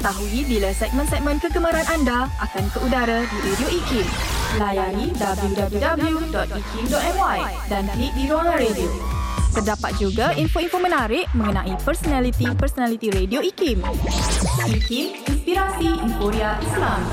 Ketahui bila segmen-segmen kegemaran anda akan ke udara di Radio IKIM. Layari www.ikim.my dan klik di ruangan radio. Terdapat juga info-info menarik mengenai personaliti-personaliti Radio IKIM. IKIM, Inspirasi Inforia Islam.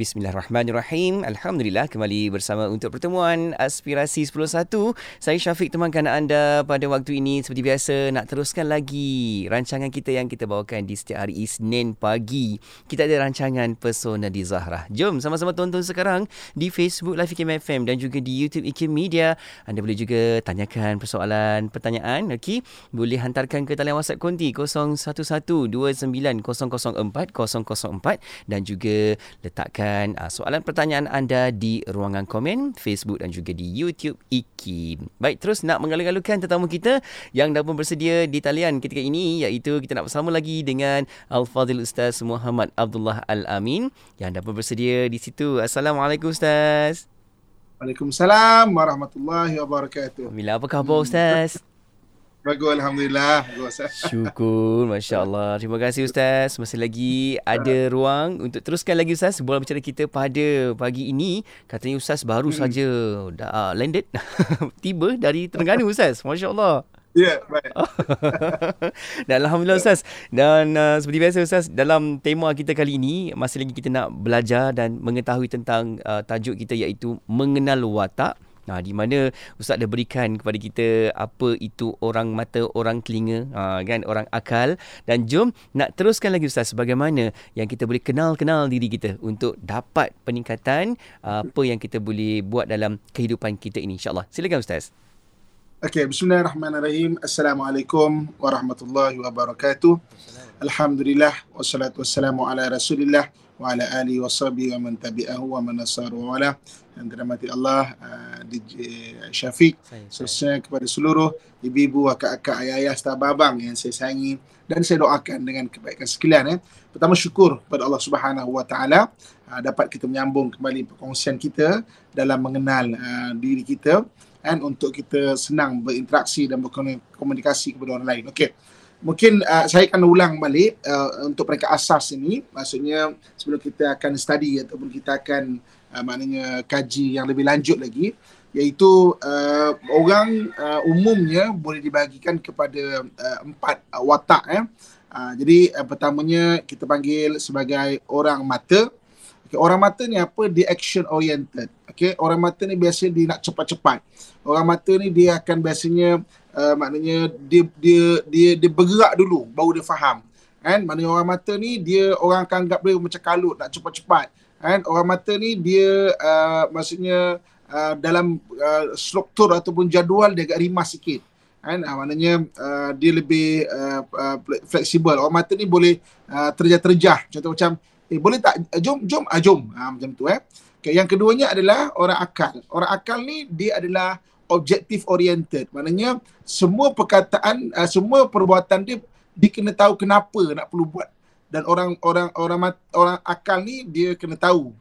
Bismillahirrahmanirrahim. Alhamdulillah kembali bersama untuk pertemuan Aspirasi 101. Saya Syafiq temankan anda pada waktu ini seperti biasa nak teruskan lagi rancangan kita yang kita bawakan di setiap hari Isnin pagi. Kita ada rancangan Pesona di Zahra. Jom sama-sama tonton sekarang di Facebook Live IKIM FM dan juga di YouTube IKIM Media. Anda boleh juga tanyakan persoalan, pertanyaan. Okay? Boleh hantarkan ke talian WhatsApp konti 0112900404 dan juga letakkan mengirimkan uh, soalan pertanyaan anda di ruangan komen Facebook dan juga di YouTube IKIM. Baik, terus nak mengalu-alukan tetamu kita yang dah pun bersedia di talian ketika ini iaitu kita nak bersama lagi dengan Al-Fadhil Ustaz Muhammad Abdullah Al-Amin yang dah pun bersedia di situ. Assalamualaikum Ustaz. Waalaikumsalam warahmatullahi wabarakatuh. Alhamdulillah, apa khabar Ustaz? Bagus Alhamdulillah. Bagus. Syukur Masya Allah Terima kasih Ustaz. Masih lagi ada ruang Untuk teruskan lagi Ustaz Bola bicara kita pada pagi ini. Katanya Ustaz baru hmm. saja Dah uh, landed Tiba dari Terengganu Ustaz. Masya Allah Ya, yeah, baik. Dan Alhamdulillah Ustaz. Dan uh, seperti biasa Ustaz, dalam tema kita kali ini, masih lagi kita nak belajar dan mengetahui tentang uh, tajuk kita iaitu Mengenal Watak. Ha, di mana Ustaz dah berikan kepada kita apa itu orang mata, orang telinga, ha, kan, orang akal. Dan jom nak teruskan lagi Ustaz bagaimana yang kita boleh kenal-kenal diri kita untuk dapat peningkatan apa yang kita boleh buat dalam kehidupan kita ini insyaAllah. Silakan Ustaz. Okey, bismillahirrahmanirrahim. Assalamualaikum warahmatullahi wabarakatuh. Alhamdulillah wassalatu wassalamu ala Rasulillah wa ala ali wa sahbihi wa man tabi'ahu wa man nasaru wa wala yang dirahmati Allah uh, DJ Syafiq saya kepada seluruh ibu-ibu akak-akak ayah-ayah staf babang yang saya sayangi dan saya doakan dengan kebaikan sekalian ya. Pertama syukur kepada Allah Subhanahu wa taala uh, dapat kita menyambung kembali perkongsian kita dalam mengenal uh, diri kita dan untuk kita senang berinteraksi dan berkomunikasi kepada orang lain. Okey mungkin uh, saya akan ulang balik uh, untuk mereka asas ini. Maksudnya sebelum kita akan study ataupun kita akan uh, maknanya kaji yang lebih lanjut lagi iaitu uh, orang uh, umumnya boleh dibagikan kepada uh, empat uh, watak ya uh, jadi uh, pertamanya kita panggil sebagai orang mata. Okay, orang mata ni apa? Dia action oriented. Okey orang mata ni biasanya dia nak cepat-cepat. Orang mata ni dia akan biasanya uh, maknanya dia dia dia dia bergerak dulu baru dia faham. Kan? Maknanya orang mata ni dia orang akan anggap dia macam kalut nak cepat-cepat. Kan? Orang mata ni dia uh, maksudnya uh, dalam uh, struktur ataupun jadual dia agak rimas sikit. Kan? Uh, maknanya uh, dia lebih uh, uh, fleksibel. Orang mata ni boleh uh, terjah-terjah. Contoh macam eh boleh tak? Jom jom. Ah jom. Uh, macam tu eh. Okay, yang keduanya adalah orang akal. Orang akal ni dia adalah objektif oriented. Maknanya semua perkataan, uh, semua perbuatan dia dia kena tahu kenapa nak perlu buat. Dan orang orang orang orang akal ni dia kena tahu.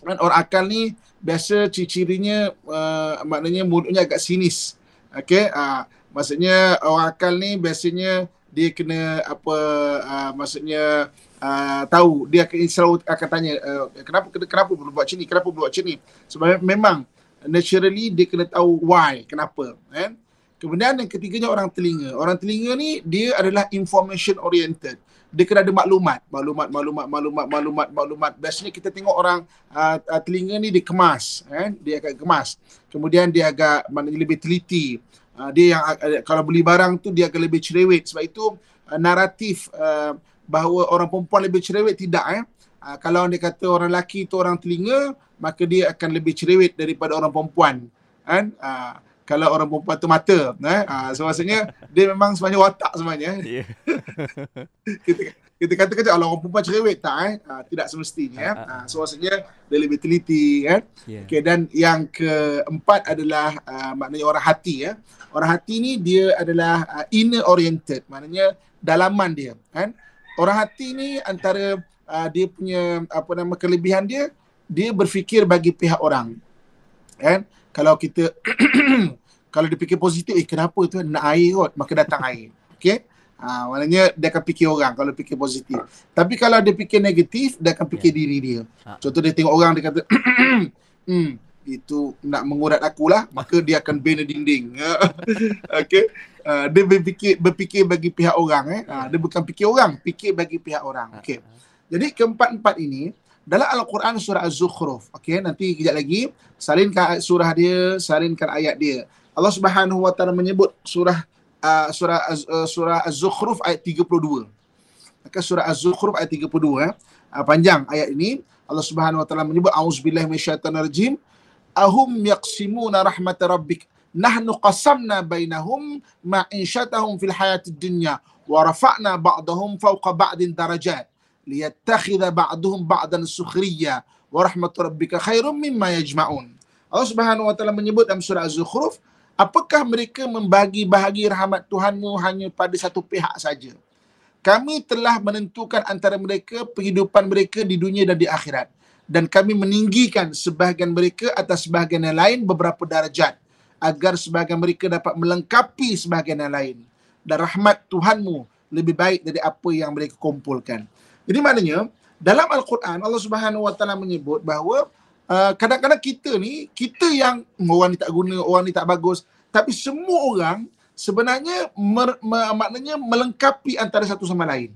Dan orang akal ni biasa ciri-cirinya uh, maknanya mulutnya agak sinis. Okey, uh, maksudnya orang akal ni biasanya dia kena apa uh, maksudnya uh, tahu dia akan selalu akan tanya uh, kenapa kenapa perlu buat macam ni kenapa perlu buat macam ni sebab memang naturally dia kena tahu why, kenapa. Kan? Kemudian yang ketiganya orang telinga. Orang telinga ni dia adalah information oriented. Dia kena ada maklumat, maklumat, maklumat, maklumat, maklumat, maklumat. Biasanya kita tengok orang uh, telinga ni dia kemas, kan? Dia agak kemas. Kemudian dia agak maknanya lebih teliti. Uh, dia yang uh, kalau beli barang tu dia agak lebih cerewet. Sebab itu uh, naratif uh, bahawa orang perempuan lebih cerewet tidak eh. Uh, kalau dia kata orang lelaki tu orang telinga, maka dia akan lebih cerewet daripada orang perempuan kan? Uh, kalau orang perempuan tu mata eh? Uh, so maksudnya dia memang sebenarnya watak sebenarnya. Yeah. kita kita kata kalau orang perempuan cerewet tak eh? Uh, tidak semestinya uh, uh, so maksudnya dia lebih teliti kan? Yeah. okey dan yang keempat adalah uh, maknanya orang hati ya. Orang hati ni dia adalah uh, inner oriented maknanya dalaman dia kan? Orang hati ni antara uh, dia punya apa nama kelebihan dia dia berfikir bagi pihak orang. Kan? Kalau kita kalau dia fikir positif, eh kenapa tu nak air kot, maka datang air. Okey? Ha, maknanya dia akan fikir orang kalau fikir positif. Tapi kalau dia fikir negatif, dia akan fikir Ya. diri dia. Ha. Contoh dia tengok orang dia kata, hmm, itu nak mengurat aku lah, maka dia akan bina dinding. okay. Uh, dia berfikir berfikir bagi pihak orang eh. Uh, dia bukan fikir orang, fikir bagi pihak orang. Okey. Jadi keempat-empat ini dalam Al-Quran surah Az-Zukhruf. Okey, nanti kejap lagi salinkan surah dia, salinkan ayat dia. Allah Subhanahu wa taala menyebut surah uh, surah uh, surah Az-Zukhruf ayat 32. Maka surah Az-Zukhruf ayat 32 eh. Uh, panjang ayat ini Allah Subhanahu wa taala menyebut auzubillahi minasyaitonirrajim ahum yaqsimuna rahmat rabbik nahnu qasamna bainahum ma'isyatahum fil hayatid dunya wa rafa'na ba'dahum fawqa ba'din darajat liyattakhidha ba'duhum ba'dan sukhriya wa rahmatu rabbika khairum mimma yajma'un. Allah Subhanahu wa taala menyebut dalam surah Az-Zukhruf, apakah mereka membagi bahagi rahmat Tuhanmu hanya pada satu pihak saja? Kami telah menentukan antara mereka penghidupan mereka di dunia dan di akhirat. Dan kami meninggikan sebahagian mereka atas sebahagian yang lain beberapa darajat agar sebahagian mereka dapat melengkapi sebahagian yang lain. Dan rahmat Tuhanmu lebih baik dari apa yang mereka kumpulkan. Jadi maknanya dalam Al-Quran Allah Subhanahu Wa Taala menyebut bahawa uh, kadang-kadang kita ni kita yang orang ni tak guna, orang ni tak bagus, tapi semua orang sebenarnya mer, me, maknanya melengkapi antara satu sama lain.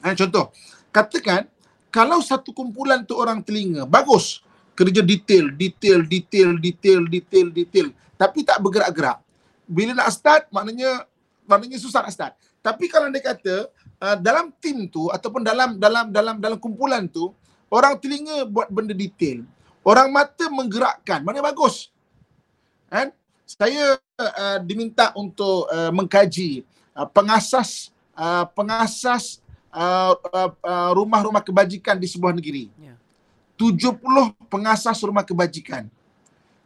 Ha, contoh, katakan kalau satu kumpulan tu orang telinga bagus, kerja detail, detail, detail, detail, detail, detail, tapi tak bergerak-gerak. Bila nak start maknanya maknanya susah nak start. Tapi kalau dia kata uh, dalam tim tu ataupun dalam dalam dalam dalam kumpulan tu orang telinga buat benda detail. Orang mata menggerakkan. Mana bagus. Kan? Saya uh, diminta untuk uh, mengkaji uh, pengasas uh, pengasas uh, uh, uh, rumah-rumah kebajikan di sebuah negeri. Ya. 70 pengasas rumah kebajikan.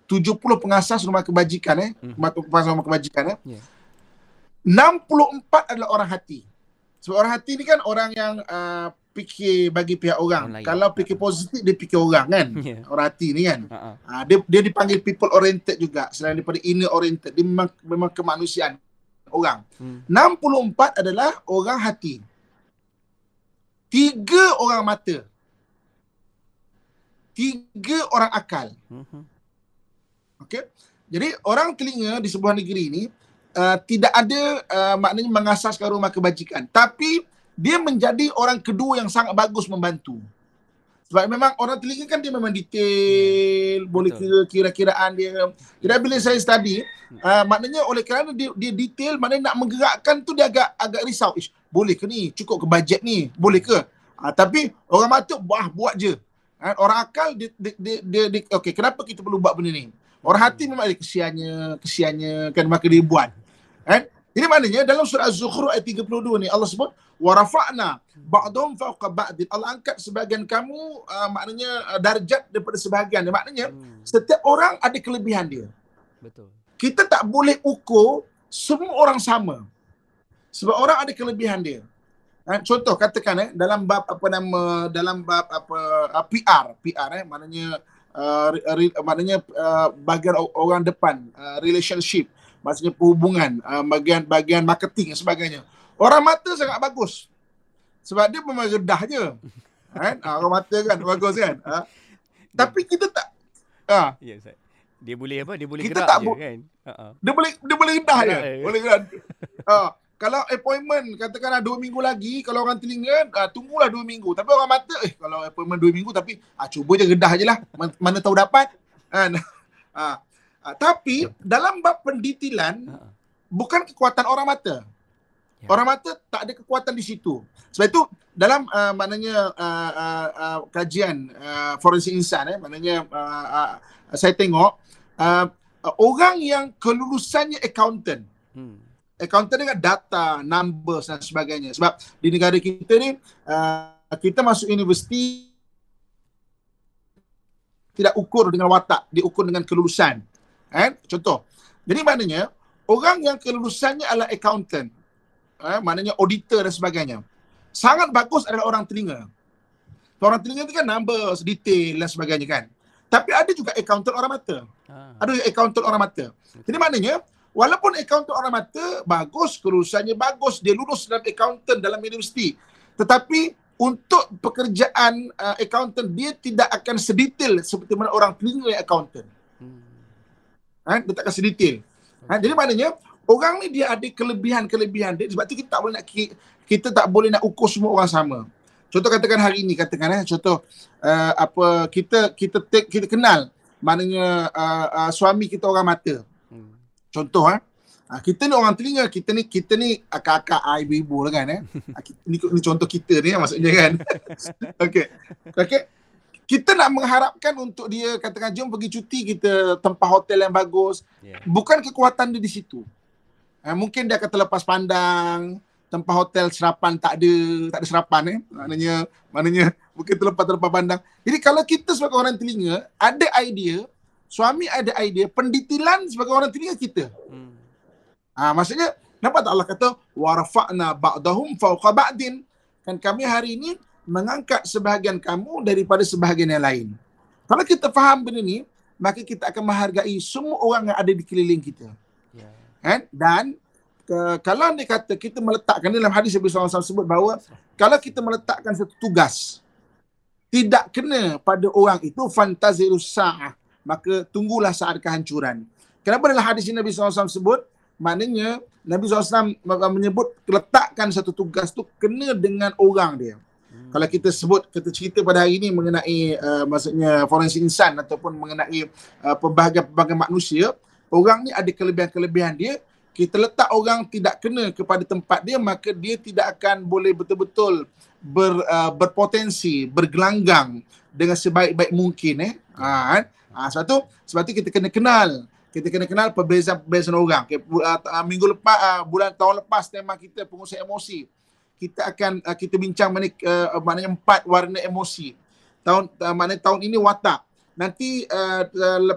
70 pengasas rumah kebajikan eh. Rumah pengasas rumah kebajikan eh. Ya. 64 adalah orang hati. Sebab orang hati ni kan orang yang uh, fikir bagi pihak orang. Orang lain. Kalau fikir positif dia fikir orang kan. Ya. Orang hati ni kan. Ha. Uh, dia dia dipanggil people oriented juga selain daripada inner oriented. Dia memang memang kemanusiaan orang. Hmm. 64 adalah orang hati. Tiga orang mata. Tiga orang akal. Mhm. Okey. Jadi orang telinga di sebuah negeri ini uh, tidak ada uh, maknanya mengasaskan rumah kebajikan. Tapi dia menjadi orang kedua yang sangat bagus membantu. Sebab memang orang telinga kan dia memang detail, boleh kira Betul. kira-kiraan dia. Jadi bila saya study, uh, maknanya oleh kerana dia, dia detail, maknanya nak menggerakkan tu dia agak agak risau. Ish, boleh ke ni? Cukup ke bajet ni? Boleh ke? Uh, tapi orang mata, wah buat je. Kan? Orang akal dia, dia, dia, dia, dia okey kenapa kita perlu buat benda ni? Orang hati memang ada kesiannya, kesiannya kan maka dia buat. Kan? Jadi maknanya dalam surah Az-Zukhruf ayat 32 ni Allah sebut wa rafa'na ba'dhum fawqa ba'din. Allah angkat sebahagian kamu uh, maknanya uh, darjat daripada sebahagian. Maknanya Hmm. setiap orang ada kelebihan dia. Betul. Kita tak boleh ukur semua orang sama. Sebab orang ada kelebihan dia. Ha, contoh katakan eh dalam bab apa nama dalam bab apa uh, PR, PR eh maknanya uh, re, maknanya uh, bahagian orang depan, uh, relationship, maksudnya perhubungan, uh, bahagian bahagian marketing dan sebagainya. Orang mata sangat bagus. Sebab dia memang redah je. Kan? Ha, orang mata kan bagus kan. Ha? Tapi kita tak ha, Ya, Ustaz. Dia boleh apa? Dia boleh Kita gerak tak je bu- kan? Ha. dia boleh dia boleh redah je. Boleh gerak. Ha, kalau appointment katakanlah dua minggu lagi kalau orang telinga uh, tunggulah dua minggu tapi orang mata eh kalau appointment dua minggu tapi ah cuba je redah je lah mana, mana tahu dapat kan ah, ah, tapi dalam bab pendetilan Ha, bukan kekuatan orang mata Ya. orang mata tak ada kekuatan di situ sebab itu dalam uh, maknanya uh, uh, uh, kajian uh, forensik insan eh maknanya uh, uh, saya tengok uh, uh, orang yang kelulusannya accountant Hmm. accountant dengan data, numbers dan sebagainya. Sebab di negara kita ni uh, kita masuk universiti tidak ukur dengan watak, diukur dengan kelulusan. Kan? Contoh. Jadi maknanya orang yang kelulusannya adalah accountant, eh, maknanya auditor dan sebagainya. Sangat bagus adalah orang telinga. Orang telinga itu kan numbers, detail dan sebagainya kan. Tapi ada juga accountant orang mata. Ah. Ada accountant orang mata. Jadi maknanya walaupun accountant orang mata bagus, kelulusannya bagus, dia lulus dalam accountant dalam universiti. Tetapi untuk pekerjaan uh, accountant dia tidak akan sedetail seperti mana orang telinga accountant. Ha, dia tak akan sedetail. Ha, jadi maknanya orang ni dia ada kelebihan-kelebihan dia sebab tu kita tak boleh nak kita tak boleh nak ukur semua orang sama. Contoh katakan hari ini katakan eh contoh uh, apa kita kita take, kita kenal maknanya uh, uh, suami kita orang mata. Hmm. Contoh eh uh, kita ni orang telinga kita ni kita ni akak-akak ibu-ibu lah kan eh. ni, ni contoh kita ni maksudnya kan. Okey. Okey. Kita nak mengharapkan untuk dia katakan jom pergi cuti kita tempat hotel yang bagus. Yeah. Bukan kekuatan dia di situ. Uh, mungkin dia akan terlepas pandang, tempat hotel serapan tak ada, tak ada serapan eh. Maknanya maknanya mungkin terlepas terlepas pandang. Jadi kalau kita sebagai orang telinga ada idea, suami ada idea, pendetilan sebagai orang telinga kita. Hmm. Ah maksudnya kenapa tak Allah kata warfa'na ba'dahum fawqa ba'din? Kan kami hari ini mengangkat sebahagian kamu daripada sebahagian yang lain. Kalau kita faham benda ni, maka kita akan menghargai semua orang yang ada di keliling kita. Kan? Dan ke, kalau anda kata kita meletakkan dalam hadis Nabi SAW sebut bahawa kalau kita meletakkan satu tugas tidak kena pada orang itu fantazirus sa'ah maka tunggulah saat kehancuran. Kenapa dalam hadis Nabi SAW sebut? Maknanya Nabi SAW menyebut letakkan satu tugas tu kena dengan orang dia. Kalau kita sebut kita cerita pada hari ini mengenai uh, maksudnya forensik insan ataupun mengenai uh, pelbagai-pelbagai manusia orang ni ada kelebihan-kelebihan dia. Kita letak orang tidak kena kepada tempat dia maka dia tidak akan boleh betul-betul ber, uh, berpotensi bergelanggang dengan sebaik-baik mungkin eh. Ha, kan? ha, sebab tu sebab tu kita kena kenal. Kita kena kenal perbezaan-perbezaan orang. Okay, uh, minggu lepas uh, bulan tahun lepas tema kita pengusaha emosi kita akan uh, kita bincang mana uh, maknanya empat warna emosi tahun uh, maknanya tahun ini watak nanti uh,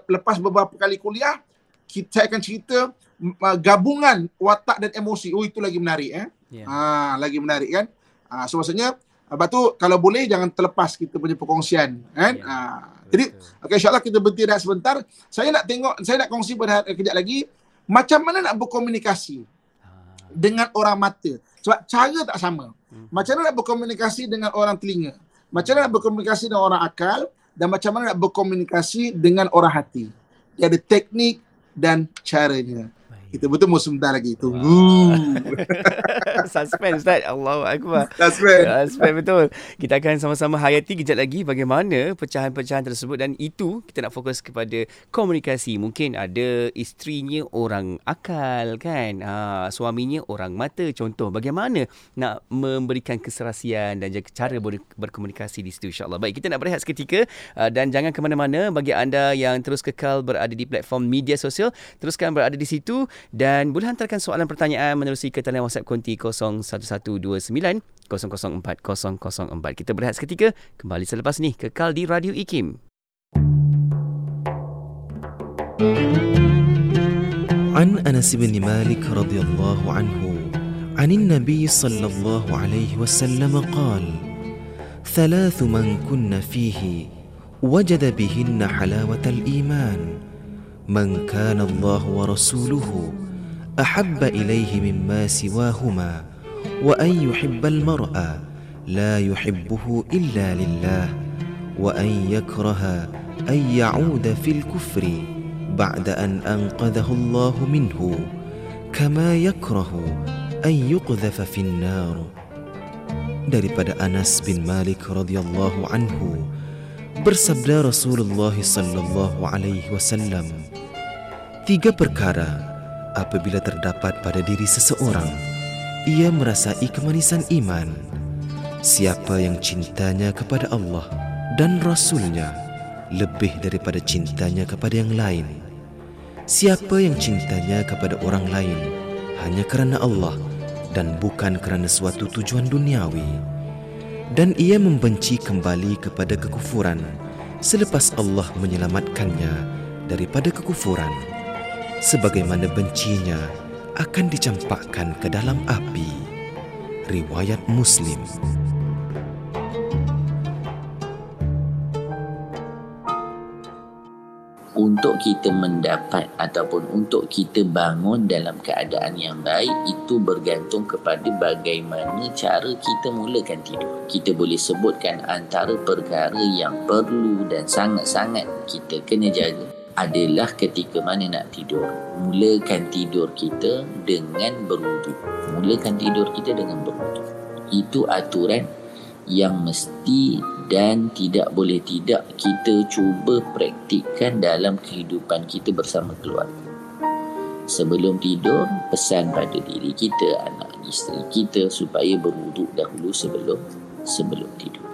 lepas beberapa kali kuliah kita akan cerita uh, gabungan watak dan emosi. Oh itu lagi menarik eh. Yeah. Ha lagi menarik kan? Ha so maksudnya Lepas tu kalau boleh jangan terlepas kita punya perkongsian kan. Yeah. Ha jadi okey insya-Allah kita berhenti dah sebentar. Saya nak tengok saya nak kongsi pada kejap lagi macam mana nak berkomunikasi ha. dengan orang mata. Sebab cara tak sama. Hmm. Macam mana nak berkomunikasi dengan orang telinga? Macam mana nak berkomunikasi dengan orang akal dan macam mana nak berkomunikasi dengan orang hati? Dia ada teknik, dan caranya. Kita bertemu sebentar lagi. Tunggu. Suspense Ustaz. Allahu Akbar. Suspense. Suspense betul. Kita akan sama-sama hayati kejap lagi bagaimana pecahan-pecahan tersebut dan itu kita nak fokus kepada komunikasi. Mungkin ada isterinya orang akal kan. Ha, suaminya orang mata. Contoh bagaimana nak memberikan keserasian dan cara berkomunikasi di situ insyaAllah. Baik kita nak berehat seketika uh, dan jangan ke mana-mana bagi anda yang terus kekal berada di platform media sosial. Teruskan berada di situ dan boleh hantarkan soalan pertanyaan menerusi ke talian WhatsApp konti 01129 004 004. Kita berehat seketika. Kembali selepas ni. Kekal di Radio IKIM. عن أنس بن مالك رضي الله عنه عن النبي صلى الله عليه وسلم قال ثلاث من كن فيه وجد بهن حلاوة الإيمان من كان الله ورسوله أحب إليه مما سواهما وأن يحب المرء لا يحبه إلا لله وأن يكره أن يعود في الكفر بعد أن أنقذه الله منه كما يكره أن يقذف في النار. Daripada Anas bin Malik radhiyallahu anhu bersabda Rasulullah sallallahu alaihi wasallam Tiga perkara apabila terdapat pada diri seseorang, ia merasai kemanisan iman. Siapa yang cintanya kepada Allah dan Rasulnya lebih daripada cintanya kepada yang lain. Siapa yang cintanya kepada orang lain hanya kerana Allah dan bukan kerana suatu tujuan duniawi. Dan ia membenci kembali kepada kekufuran selepas Allah menyelamatkannya daripada kekufuran sebagaimana bencinya akan dicampakkan ke dalam api. Riwayat Muslim. untuk kita mendapat ataupun untuk kita bangun dalam keadaan yang baik itu bergantung kepada bagaimana cara kita mulakan tidur. Kita boleh sebutkan antara perkara yang perlu dan sangat-sangat kita kena jaga adalah ketika mana nak tidur. Mulakan tidur kita dengan berwuduk. Mulakan tidur kita dengan berwuduk. Itu aturan yang mesti dan tidak boleh tidak kita cuba praktikkan dalam kehidupan kita bersama keluarga. Sebelum tidur, pesan pada diri kita, anak isteri kita supaya berwuduk dahulu sebelum sebelum tidur.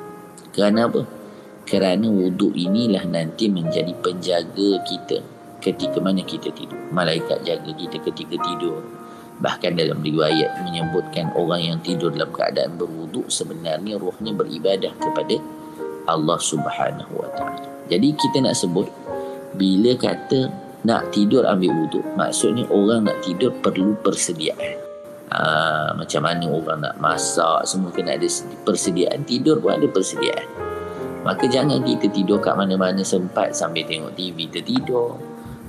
Kerana apa? Kerana wuduk inilah nanti menjadi penjaga kita ketika mana kita tidur. Malaikat jaga kita ketika tidur. Bahkan dalam riwayat menyebutkan orang yang tidur dalam keadaan berwuduk sebenarnya rohnya beribadah kepada Allah Subhanahu Wa Taala. Jadi kita nak sebut bila kata nak tidur ambil wuduk, maksudnya orang nak tidur perlu persediaan. Ha, macam mana orang nak masak semua kena ada persediaan tidur pun ada persediaan maka jangan kita tidur kat mana-mana sempat sambil tengok TV tertidur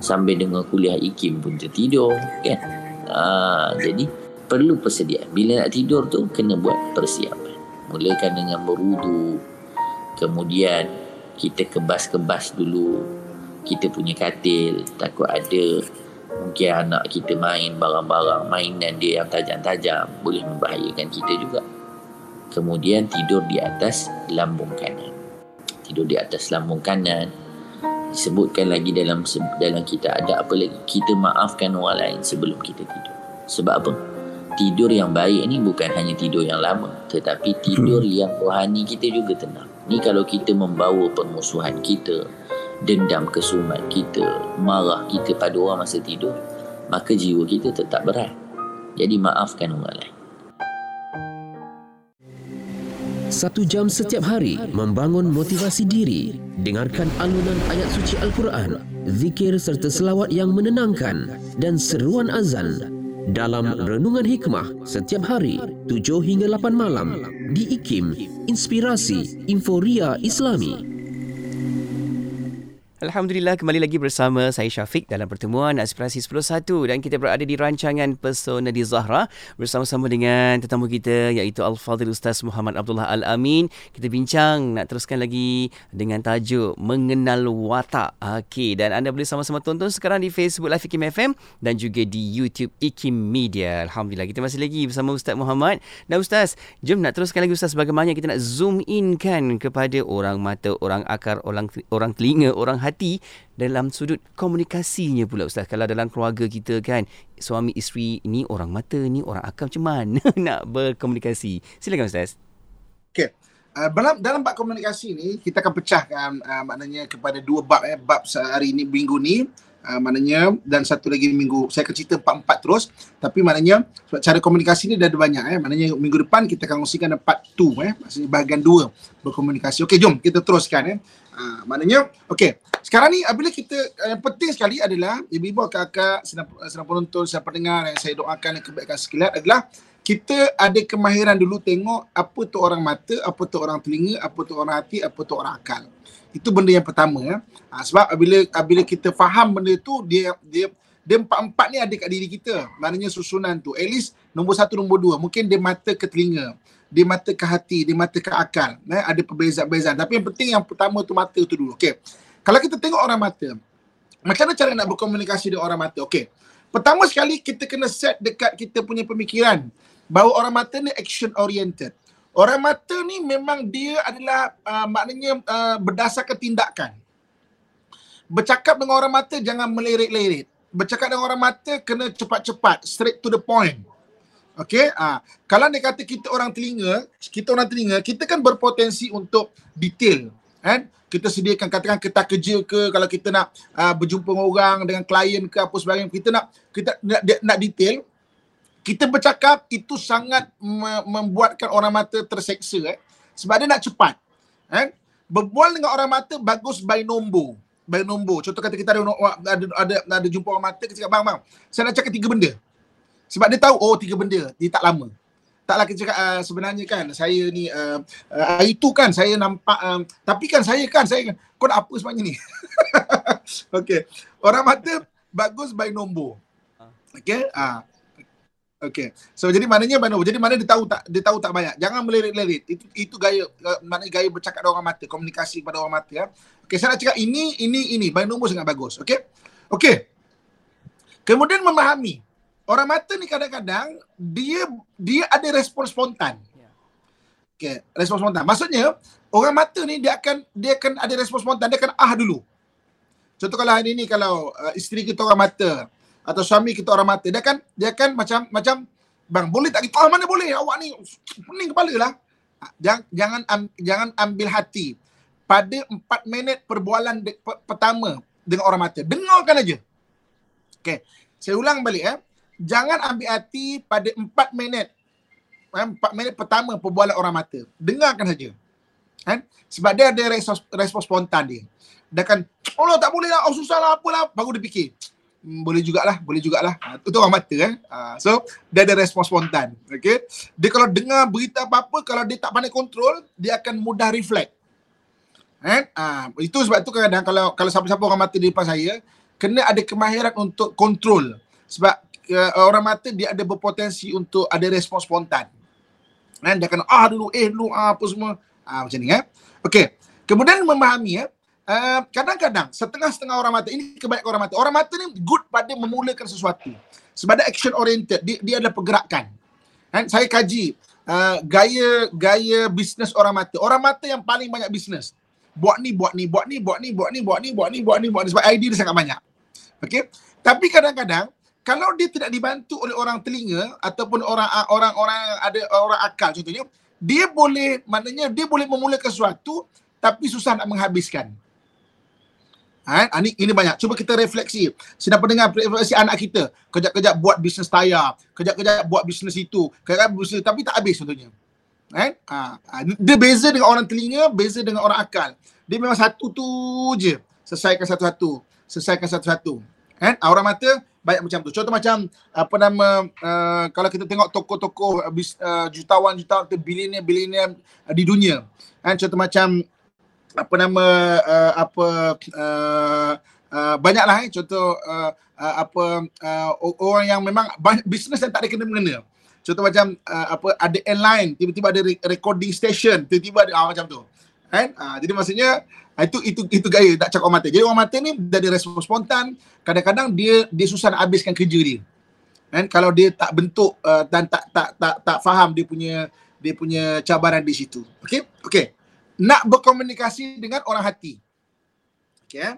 sambil dengar kuliah ikim pun tertidur kan Ha, jadi perlu persediaan. Bila nak tidur tu kena buat persiapan. Mulakan dengan berudu. Kemudian kita kebas-kebas dulu. Kita punya katil. Takut ada mungkin anak kita main barang-barang mainan dia yang tajam-tajam. Boleh membahayakan kita juga. Kemudian tidur di atas lambung kanan. Tidur di atas lambung kanan. Disebutkan lagi dalam dalam kita ada apa lagi? Kita maafkan orang lain sebelum kita tidur. Sebab apa? Tidur yang baik ni bukan hanya tidur yang lama tetapi tidur hmm. yang rohani kita juga tenang. Ni kalau kita membawa permusuhan kita dendam kesumat kita marah kita pada orang masa tidur maka jiwa kita tetap berat. Jadi maafkan orang lain satu jam setiap hari membangun motivasi diri. Dengarkan alunan ayat suci Al-Quran, zikir serta selawat yang menenangkan dan seruan azan dalam Renungan Hikmah setiap hari 7 hingga 8 malam di IKIM Inspirasi Inforia Islami. Alhamdulillah kembali lagi bersama saya Syafiq dalam pertemuan Aspirasi 11 dan kita berada di rancangan Persona di Zahra bersama-sama dengan tetamu kita iaitu Al-Fadhil Ustaz Muhammad Abdullah Al-Amin. Kita bincang nak teruskan lagi dengan tajuk Mengenal Watak. Okey dan anda boleh sama-sama tonton sekarang di Facebook Live Ikim FM dan juga di YouTube Ikim Media. Alhamdulillah kita masih lagi bersama Ustaz Muhammad. Dan Ustaz, jom nak teruskan lagi Ustaz bagaimana kita nak zoom in kan kepada orang mata, orang akar, orang orang telinga, orang hati dalam sudut komunikasinya pula Ustaz. Kalau dalam keluarga kita kan, suami isteri ni orang mata, ni orang akal macam mana nak berkomunikasi. Silakan Ustaz. Okey. Uh, dalam dalam bab komunikasi ni kita akan pecahkan uh, maknanya kepada dua bab eh bab hari ini minggu ni uh, maknanya dan satu lagi minggu saya akan cerita empat-empat terus. Tapi maknanya cara komunikasi ni dah ada banyak eh. Maknanya minggu depan kita akan kongsikan part 2 eh. Maksudnya bahagian dua berkomunikasi. Okey jom kita teruskan eh. Uh, maknanya okey. Sekarang ni apabila kita eh, yang penting sekali adalah ibu-ibu kakak senang, senang penonton senang pendengar yang saya doakan yang kebaikan sekilat adalah kita ada kemahiran dulu tengok apa tu orang mata, apa tu orang telinga, apa tu orang hati, apa tu orang akal. Itu benda yang pertama ya. Ha, sebab apabila apabila kita faham benda tu dia dia dia empat-empat ni ada kat diri kita. Maknanya susunan tu. At least nombor satu, nombor dua. Mungkin dia mata ke telinga. Dia mata ke hati. Dia mata ke akal. Eh, ada perbezaan-perbezaan. Tapi yang penting yang pertama tu mata tu dulu. Okay. Kalau kita tengok orang mata, macam mana cara nak berkomunikasi dengan orang mata? Okey. Pertama sekali kita kena set dekat kita punya pemikiran bahawa orang mata ni action oriented. Orang mata ni memang dia adalah uh, maknanya uh, berdasarkan tindakan. Bercakap dengan orang mata jangan melirik-lirik. Bercakap dengan orang mata kena cepat-cepat, straight to the point. Okey, ah uh, kalau dia kata kita orang telinga, kita orang telinga, kita kan berpotensi untuk detail, kan? kita sediakan katakan kita kerja ke kalau kita nak uh, berjumpa dengan orang dengan klien ke apa sebagainya kita nak kita nak, nak detail kita bercakap itu sangat membuatkan orang mata terseksa eh. Sebab dia nak cepat eh. Berbual dengan orang mata bagus by nombor by nombor contoh kata kita ada ada ada, ada jumpa orang mata kita cakap bang bang saya nak cakap tiga benda. Sebab dia tahu oh tiga benda. Dia tak lama. Taklah kita cakap uh, sebenarnya kan saya ni uh, uh, itu kan saya nampak uh, tapi kan saya kan saya kau nak apa sebenarnya ni? Okey. Orang mata bagus by nombor. Okey. Ah. Okey. So jadi maknanya nombor. Jadi mana dia tahu tak dia tahu tak banyak. Jangan melirik-lirik. Itu itu gaya uh, maknanya gaya bercakap dengan orang mata, komunikasi kepada orang mata ya. Okey, saya nak cakap ini ini ini by nombor sangat bagus. Okey. Okey. Kemudian memahami. Orang mata ni kadang-kadang dia dia ada respon spontan. Okey, respon spontan. Maksudnya orang mata ni dia akan dia akan ada respon spontan, dia akan ah dulu. Contoh kalau hari ni kalau uh, isteri kita orang mata atau suami kita orang mata, dia kan dia kan macam macam bang boleh tak kita ah, mana boleh awak ni pening kepala lah. Jangan jangan jangan ambil hati pada empat minit perbualan de, pe, pertama dengan orang mata. Dengarkan aja. Okey. Saya ulang balik eh. Jangan ambil hati pada empat minit eh, empat minit pertama perbualan orang mata. Dengarkan saja. Kan? Sebab dia ada respon, respon spontan dia. Dia akan, oh tak boleh lah, oh susah lah, apalah. Baru dia fikir, boleh jugalah, boleh jugalah. Itu orang mata kan. Ha, so, dia ada respon spontan. Okay? Dia kalau dengar berita apa-apa, kalau dia tak pandai kontrol, dia akan mudah reflect. Kan? Ha, itu sebab tu kadang-kadang kalau kalau siapa-siapa orang mata di depan saya, kena ada kemahiran untuk kontrol. Sebab uh, orang mata dia ada berpotensi untuk ada respon spontan. Kan? Dia akan ah dulu, eh dulu, ah, apa semua. Ah, macam ni. Eh? Okay. Kemudian memahami ya, uh, kadang-kadang setengah-setengah orang mata ini kebanyakan orang mata. Orang mata ni good pada memulakan sesuatu. Sebab dia action oriented, dia, dia ada pergerakan. Kan? Saya kaji uh, gaya gaya bisnes orang mata. Orang mata yang paling banyak bisnes. Buat ni, buat ni, buat ni, buat ni, buat ni, buat ni, buat ni, buat ni, buat ni. Sebab idea dia sangat banyak. Okay? Tapi kadang-kadang kalau dia tidak dibantu oleh orang telinga ataupun orang orang orang ada orang akal contohnya dia boleh maknanya dia boleh memulakan sesuatu tapi susah nak menghabiskan. Ha, ini, ini banyak. Cuba kita refleksi. Sedang pendengar refleksi anak kita. Kejap-kejap buat bisnes tayar. Kejap-kejap buat bisnes itu. Kejap-kejap bisnes tapi tak habis contohnya. Ha? Ha, dia beza dengan orang telinga, beza dengan orang akal. Dia memang satu tu je. Selesaikan satu-satu. Selesaikan satu-satu. Ha? Orang mata banyak macam tu. Contoh macam apa nama uh, kalau kita tengok tokoh-tokoh uh, jutawan-jutawan atau bilioner-bilioner uh, di dunia. Ha? Contoh macam apa nama uh, apa uh, uh, banyaklah eh. Contoh uh, uh, apa uh, orang yang memang bisnes yang tak ada kena mengena contoh macam uh, apa ada airline tiba-tiba ada recording station tiba-tiba ada uh, macam tu. Kan? Uh, jadi maksudnya itu itu itu gaya tak cakap orang mata jadi orang mata ni dari respon spontan. Kadang-kadang dia dia susah nak habiskan kerja dia. Kan? Kalau dia tak bentuk uh, dan tak tak tak tak faham dia punya dia punya cabaran di situ. Okey? Okey nak berkomunikasi dengan orang hati. Okey eh?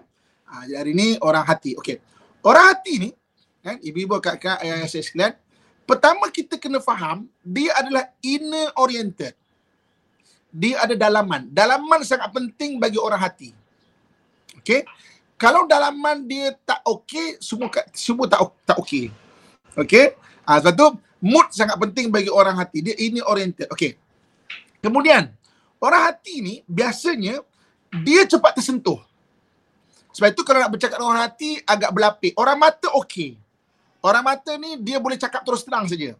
Ha, hari ni orang hati. Okey. Orang hati ni kan ibu-ibu kakak ayah saya sekalian, pertama kita kena faham dia adalah inner oriented. Dia ada dalaman. Dalaman sangat penting bagi orang hati. Okey. Kalau dalaman dia tak okey, semua semua tak tak okey. Okey. Ah ha, sebab tu mood sangat penting bagi orang hati. Dia ini oriented. Okey. Kemudian orang hati ni biasanya dia cepat tersentuh. Sebab itu kalau nak bercakap dengan orang hati agak berlapik. Orang mata okey. Orang mata ni dia boleh cakap terus terang saja.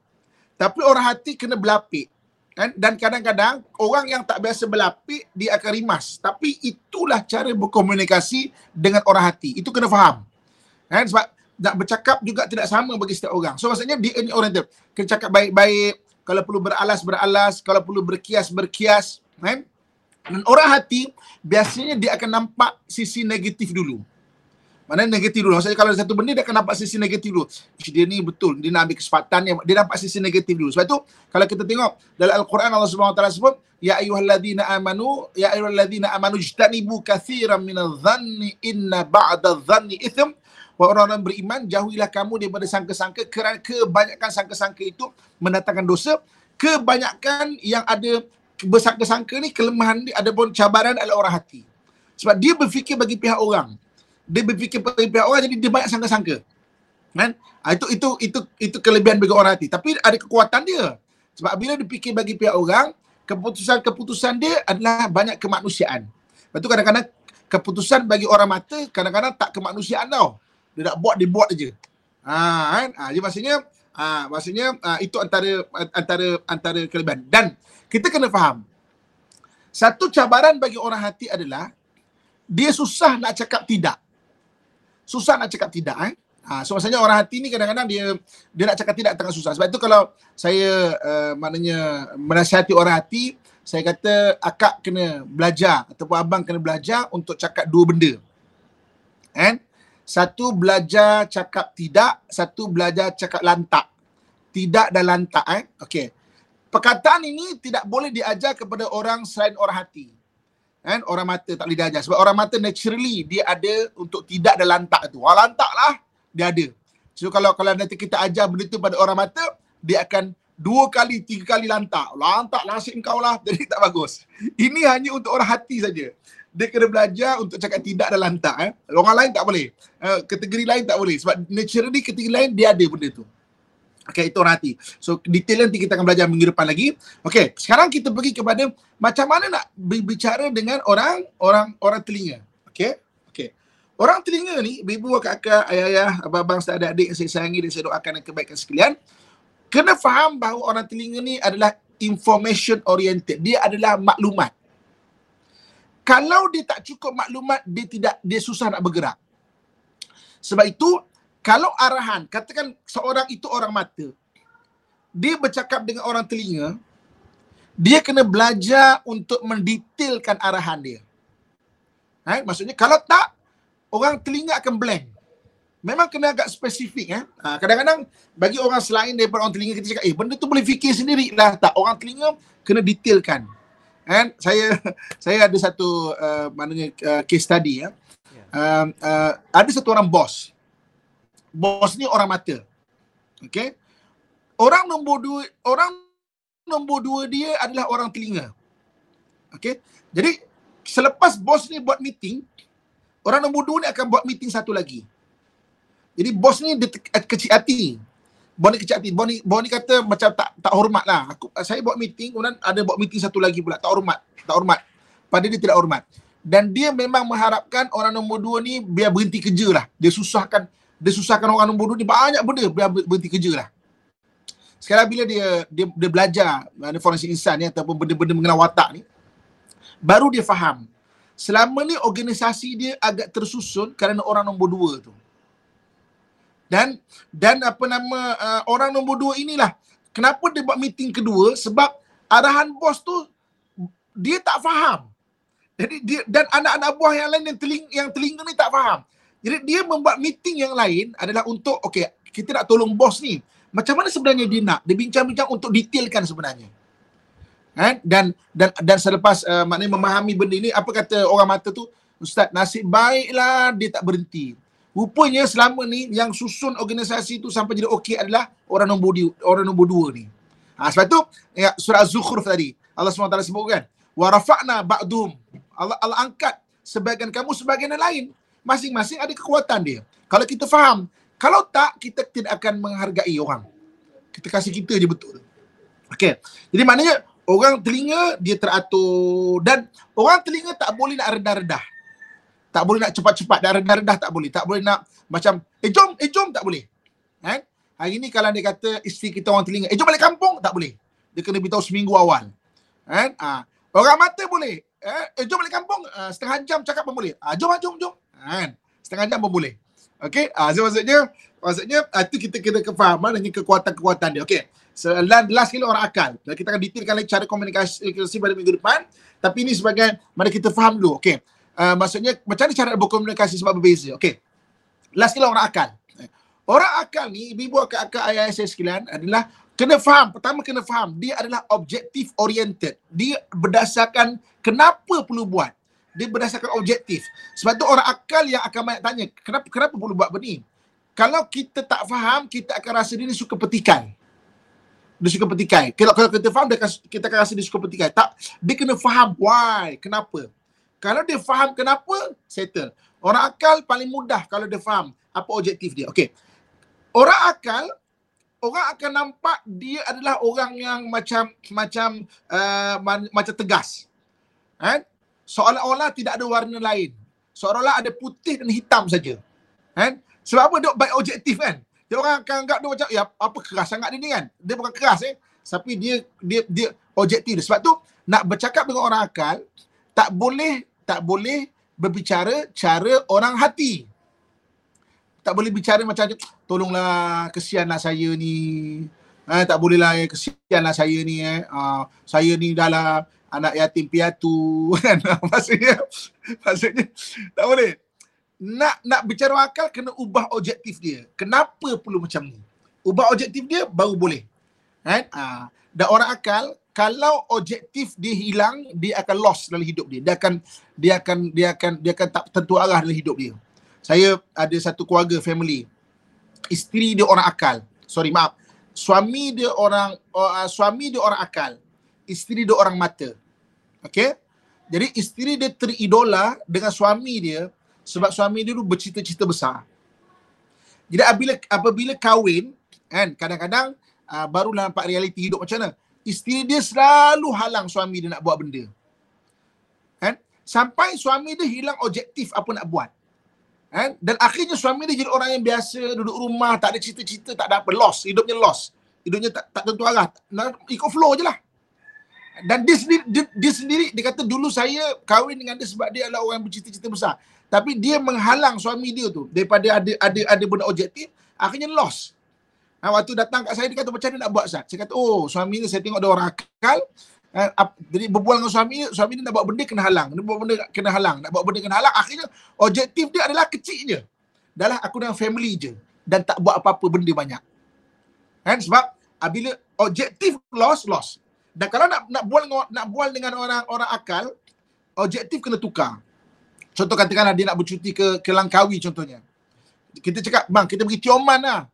Tapi orang hati kena berlapik. Kan? Dan kadang-kadang orang yang tak biasa berlapik dia akan rimas. Tapi itulah cara berkomunikasi dengan orang hati. Itu kena faham. Kan? Sebab nak bercakap juga tidak sama bagi setiap orang. So maksudnya dia ni orang tu. Kena cakap baik-baik. Kalau perlu beralas, beralas. Kalau perlu berkias, berkias. Kan? Dan orang hati biasanya dia akan nampak sisi negatif dulu. Mana negatif dulu? Maksudnya kalau ada satu benda dia akan nampak sisi negatif dulu. Dia ni betul, dia nak ambil kesempatan dia, nampak sisi negatif dulu. Sebab itu kalau kita tengok dalam Al-Quran Allah Taala sebut ya ayyuhalladzina amanu ya ayyuhalladzina amanu ijtanibu katsiran minadh-dhanni inna ba'da-dhanni itsm wa orang-orang beriman jauhilah kamu daripada sangka-sangka kerana kebanyakan sangka-sangka itu mendatangkan dosa kebanyakan yang ada bersangka-sangka ni kelemahan dia ada pun cabaran adalah orang hati. Sebab dia berfikir bagi pihak orang. Dia berfikir bagi pihak orang jadi dia banyak sangka-sangka. Kan? Ha, itu itu itu itu kelebihan bagi orang hati. Tapi ada kekuatan dia. Sebab bila dia fikir bagi pihak orang, keputusan-keputusan dia adalah banyak kemanusiaan. Lepas tu kadang-kadang keputusan bagi orang mata kadang-kadang tak kemanusiaan tau. Dia nak buat, dia buat je. Ha, kan? Ha, jadi maksudnya, ha, maksudnya ha, itu antara antara antara kelebihan. Dan kita kena faham. Satu cabaran bagi orang hati adalah dia susah nak cakap tidak. susah nak cakap tidak eh. Ha, so maksudnya orang hati ni kadang-kadang dia dia nak cakap tidak tengah susah. Sebab itu kalau saya uh, maknanya menasihati orang hati, saya kata akak kena belajar ataupun abang kena belajar untuk cakap dua benda. Kan? Satu belajar cakap tidak, satu belajar cakap lantak. Tidak dan lantak eh. Okey. Perkataan ini tidak boleh diajar kepada orang selain orang hati. Kan? Orang mata tak boleh diajar. Sebab orang mata naturally dia ada untuk tidak dan lantak tu. Wah lantak lah dia ada. So kalau kalau nanti kita ajar benda tu pada orang mata, dia akan dua kali, tiga kali lantak. Lantak nasib kau lah. Jadi tak bagus. Ini hanya untuk orang hati saja. Dia kena belajar untuk cakap tidak dan lantak. Eh. Orang lain tak boleh. Uh, kategori lain tak boleh. Sebab naturally kategori lain dia ada benda tu. Okay, itu orang hati. So, detail nanti kita akan belajar minggu depan lagi. Okay, sekarang kita pergi kepada macam mana nak berbicara dengan orang orang orang telinga. Okay. Orang telinga ni, ibu, kakak, ayah-ayah, abang-abang, adik-adik yang saya sayangi dan saya doakan yang kebaikan sekalian, kena faham bahawa orang telinga ni adalah information oriented. Dia adalah maklumat. Kalau dia tak cukup maklumat, dia tidak dia susah nak bergerak. Sebab itu, kalau arahan, katakan seorang itu orang mata, dia bercakap dengan orang telinga, dia kena belajar untuk mendetailkan arahan dia. Ha? Maksudnya, kalau tak, orang telinga akan blank. Memang kena agak spesifik eh. Ha, kadang-kadang bagi orang selain daripada orang telinga kita cakap, eh benda tu boleh fikir sendiri lah. Tak, orang telinga kena detailkan. And saya saya ada satu uh, maknanya uh, case study ya. Uh, uh, ada satu orang bos. Bos ni orang mata. Okay. Orang nombor dua, orang nombor dua dia adalah orang telinga. Okay. Jadi selepas bos ni buat meeting, Orang nombor dua ni akan buat meeting satu lagi. Jadi bos ni dia eh, kecil hati. Bos ni kecil hati. Bos ni, ni kata macam tak tak hormat lah. Aku, saya buat meeting, kemudian ada buat meeting satu lagi pula. Tak hormat. Tak hormat. Pada dia tidak hormat. Dan dia memang mengharapkan orang nombor dua ni biar berhenti kerja lah. Dia susahkan dia susahkan orang nombor dua ni banyak benda biar berhenti kerja lah. Sekarang bila dia dia, dia belajar mana forensik insan ni ataupun benda-benda mengenal watak ni, baru dia faham selama ni organisasi dia agak tersusun kerana orang nombor dua tu. Dan dan apa nama uh, orang nombor dua inilah kenapa dia buat meeting kedua sebab arahan bos tu dia tak faham. Jadi dia dan anak-anak buah yang lain yang teling yang telinga ni tak faham. Jadi dia membuat meeting yang lain adalah untuk okey kita nak tolong bos ni. Macam mana sebenarnya dia nak? Dia bincang-bincang untuk detailkan sebenarnya kan dan dan dan selepas uh, maknanya memahami benda ini apa kata orang mata tu ustaz nasib baiklah dia tak berhenti rupanya selama ni yang susun organisasi tu sampai jadi okey adalah orang nombor dua, orang nombor dua ni. Ha, sebab tu ya, surah az-zukhruf tadi Allah SWT sebut kan wa rafa'na ba'dum Allah Allah angkat sebagian kamu sebagian yang lain. Masing-masing ada kekuatan dia. Kalau kita faham kalau tak kita tidak akan menghargai orang. Kita kasih kita je betul. Okey. Jadi maknanya orang telinga dia teratur. Dan orang telinga tak boleh nak rendah-rendah. Tak boleh nak cepat-cepat dan rendah-rendah tak boleh. Tak boleh nak macam eh jom, eh jom tak boleh. Kan? Hari ni kalau dia kata isteri kita orang telinga, eh jom balik kampung tak boleh. Dia kena beritahu seminggu awal. Kan? Ha. Orang mata boleh. Eh, eh jom balik kampung uh, setengah jam cakap pun boleh. Ah jom jom jom. Kan? Setengah jam pun boleh. Okey, ah so maksudnya maksudnya itu kita kena kefahaman dengan kekuatan-kekuatan dia. Okey. So, last kali orang akal. Kita akan detailkan lagi cara komunikasi pada minggu depan. Tapi ini sebagai mana kita faham dulu. Okay. Uh, maksudnya macam mana cara berkomunikasi sebab berbeza. Okay. Last kali orang akal. Orang akal ni, ibu akak-akak ayah saya sekalian adalah kena faham. Pertama kena faham. Dia adalah objektif oriented. Dia berdasarkan kenapa perlu buat. Dia berdasarkan objektif. Sebab tu orang akal yang akan banyak tanya, kenapa kenapa perlu buat benda Kalau kita tak faham, kita akan rasa dia suka petikai dia suka petikai. Kalau kalau kita faham dia kita akan rasa dia suka petikai. Tak, dia kena faham why, kenapa. Kalau dia faham kenapa, settle. Orang akal paling mudah kalau dia faham apa objektif dia. Okey. Orang akal orang akan nampak dia adalah orang yang macam macam uh, macam tegas. Kan? Seolah-olah tidak ada warna lain. Seolah-olah ada putih dan hitam saja. Kan? Sebab apa dia baik objektif kan? Dia orang akan anggap dia macam, ya apa keras sangat dia ni kan? Dia bukan keras eh. Tapi dia dia dia objektif. Sebab tu nak bercakap dengan orang akal tak boleh tak boleh berbicara cara orang hati. tak boleh bicara macam tolonglah kesianlah saya ni. Eh, tak boleh lah eh, kesianlah saya ni eh. Uh, saya ni dalam anak yatim piatu kan. maksudnya maksudnya tak boleh. Nak nak bicara akal kena ubah objektif dia. Kenapa perlu macam ni? Ubah objektif dia baru boleh. Kan? Uh, dan orang akal kalau objektif dia hilang dia akan lost dalam hidup dia. Dia akan dia akan dia akan dia akan tak tentu arah dalam hidup dia. Saya ada satu keluarga family. Isteri dia orang akal. Sorry maaf. Suami dia orang uh, suami dia orang akal. Isteri dia orang mata. Okey? Jadi isteri dia teridola dengan suami dia sebab suami dia dulu bercita-cita besar. Jadi apabila apabila kahwin kan kadang-kadang uh, barulah nampak realiti hidup macam mana isteri dia selalu halang suami dia nak buat benda. Kan? Sampai suami dia hilang objektif apa nak buat. Kan? Dan akhirnya suami dia jadi orang yang biasa, duduk rumah, tak ada cita-cita, tak ada apa. Lost. Hidupnya lost. Hidupnya tak, tak tentu arah. Ikut flow je lah. Dan dia sendiri, dia, dia sendiri, dia kata dulu saya kahwin dengan dia sebab dia adalah orang yang bercita-cita besar. Tapi dia menghalang suami dia tu daripada ada ada ada benda objektif, akhirnya lost. Ha, waktu datang kat saya, dia kata macam mana nak buat Ustaz? Saya kata, oh suami ni saya tengok ada orang akal. Ha, jadi berbual dengan suami, suami ni nak buat benda kena halang. Nak buat benda kena halang. Nak buat benda kena halang. Akhirnya objektif dia adalah kecil je. Adalah aku dengan family je. Dan tak buat apa-apa benda banyak. Kan? Sebab bila objektif loss, loss. Dan kalau nak nak bual nak bual dengan orang orang akal, objektif kena tukar. Contoh katakanlah dia nak bercuti ke ke Langkawi contohnya. Kita cakap, bang kita pergi Tioman lah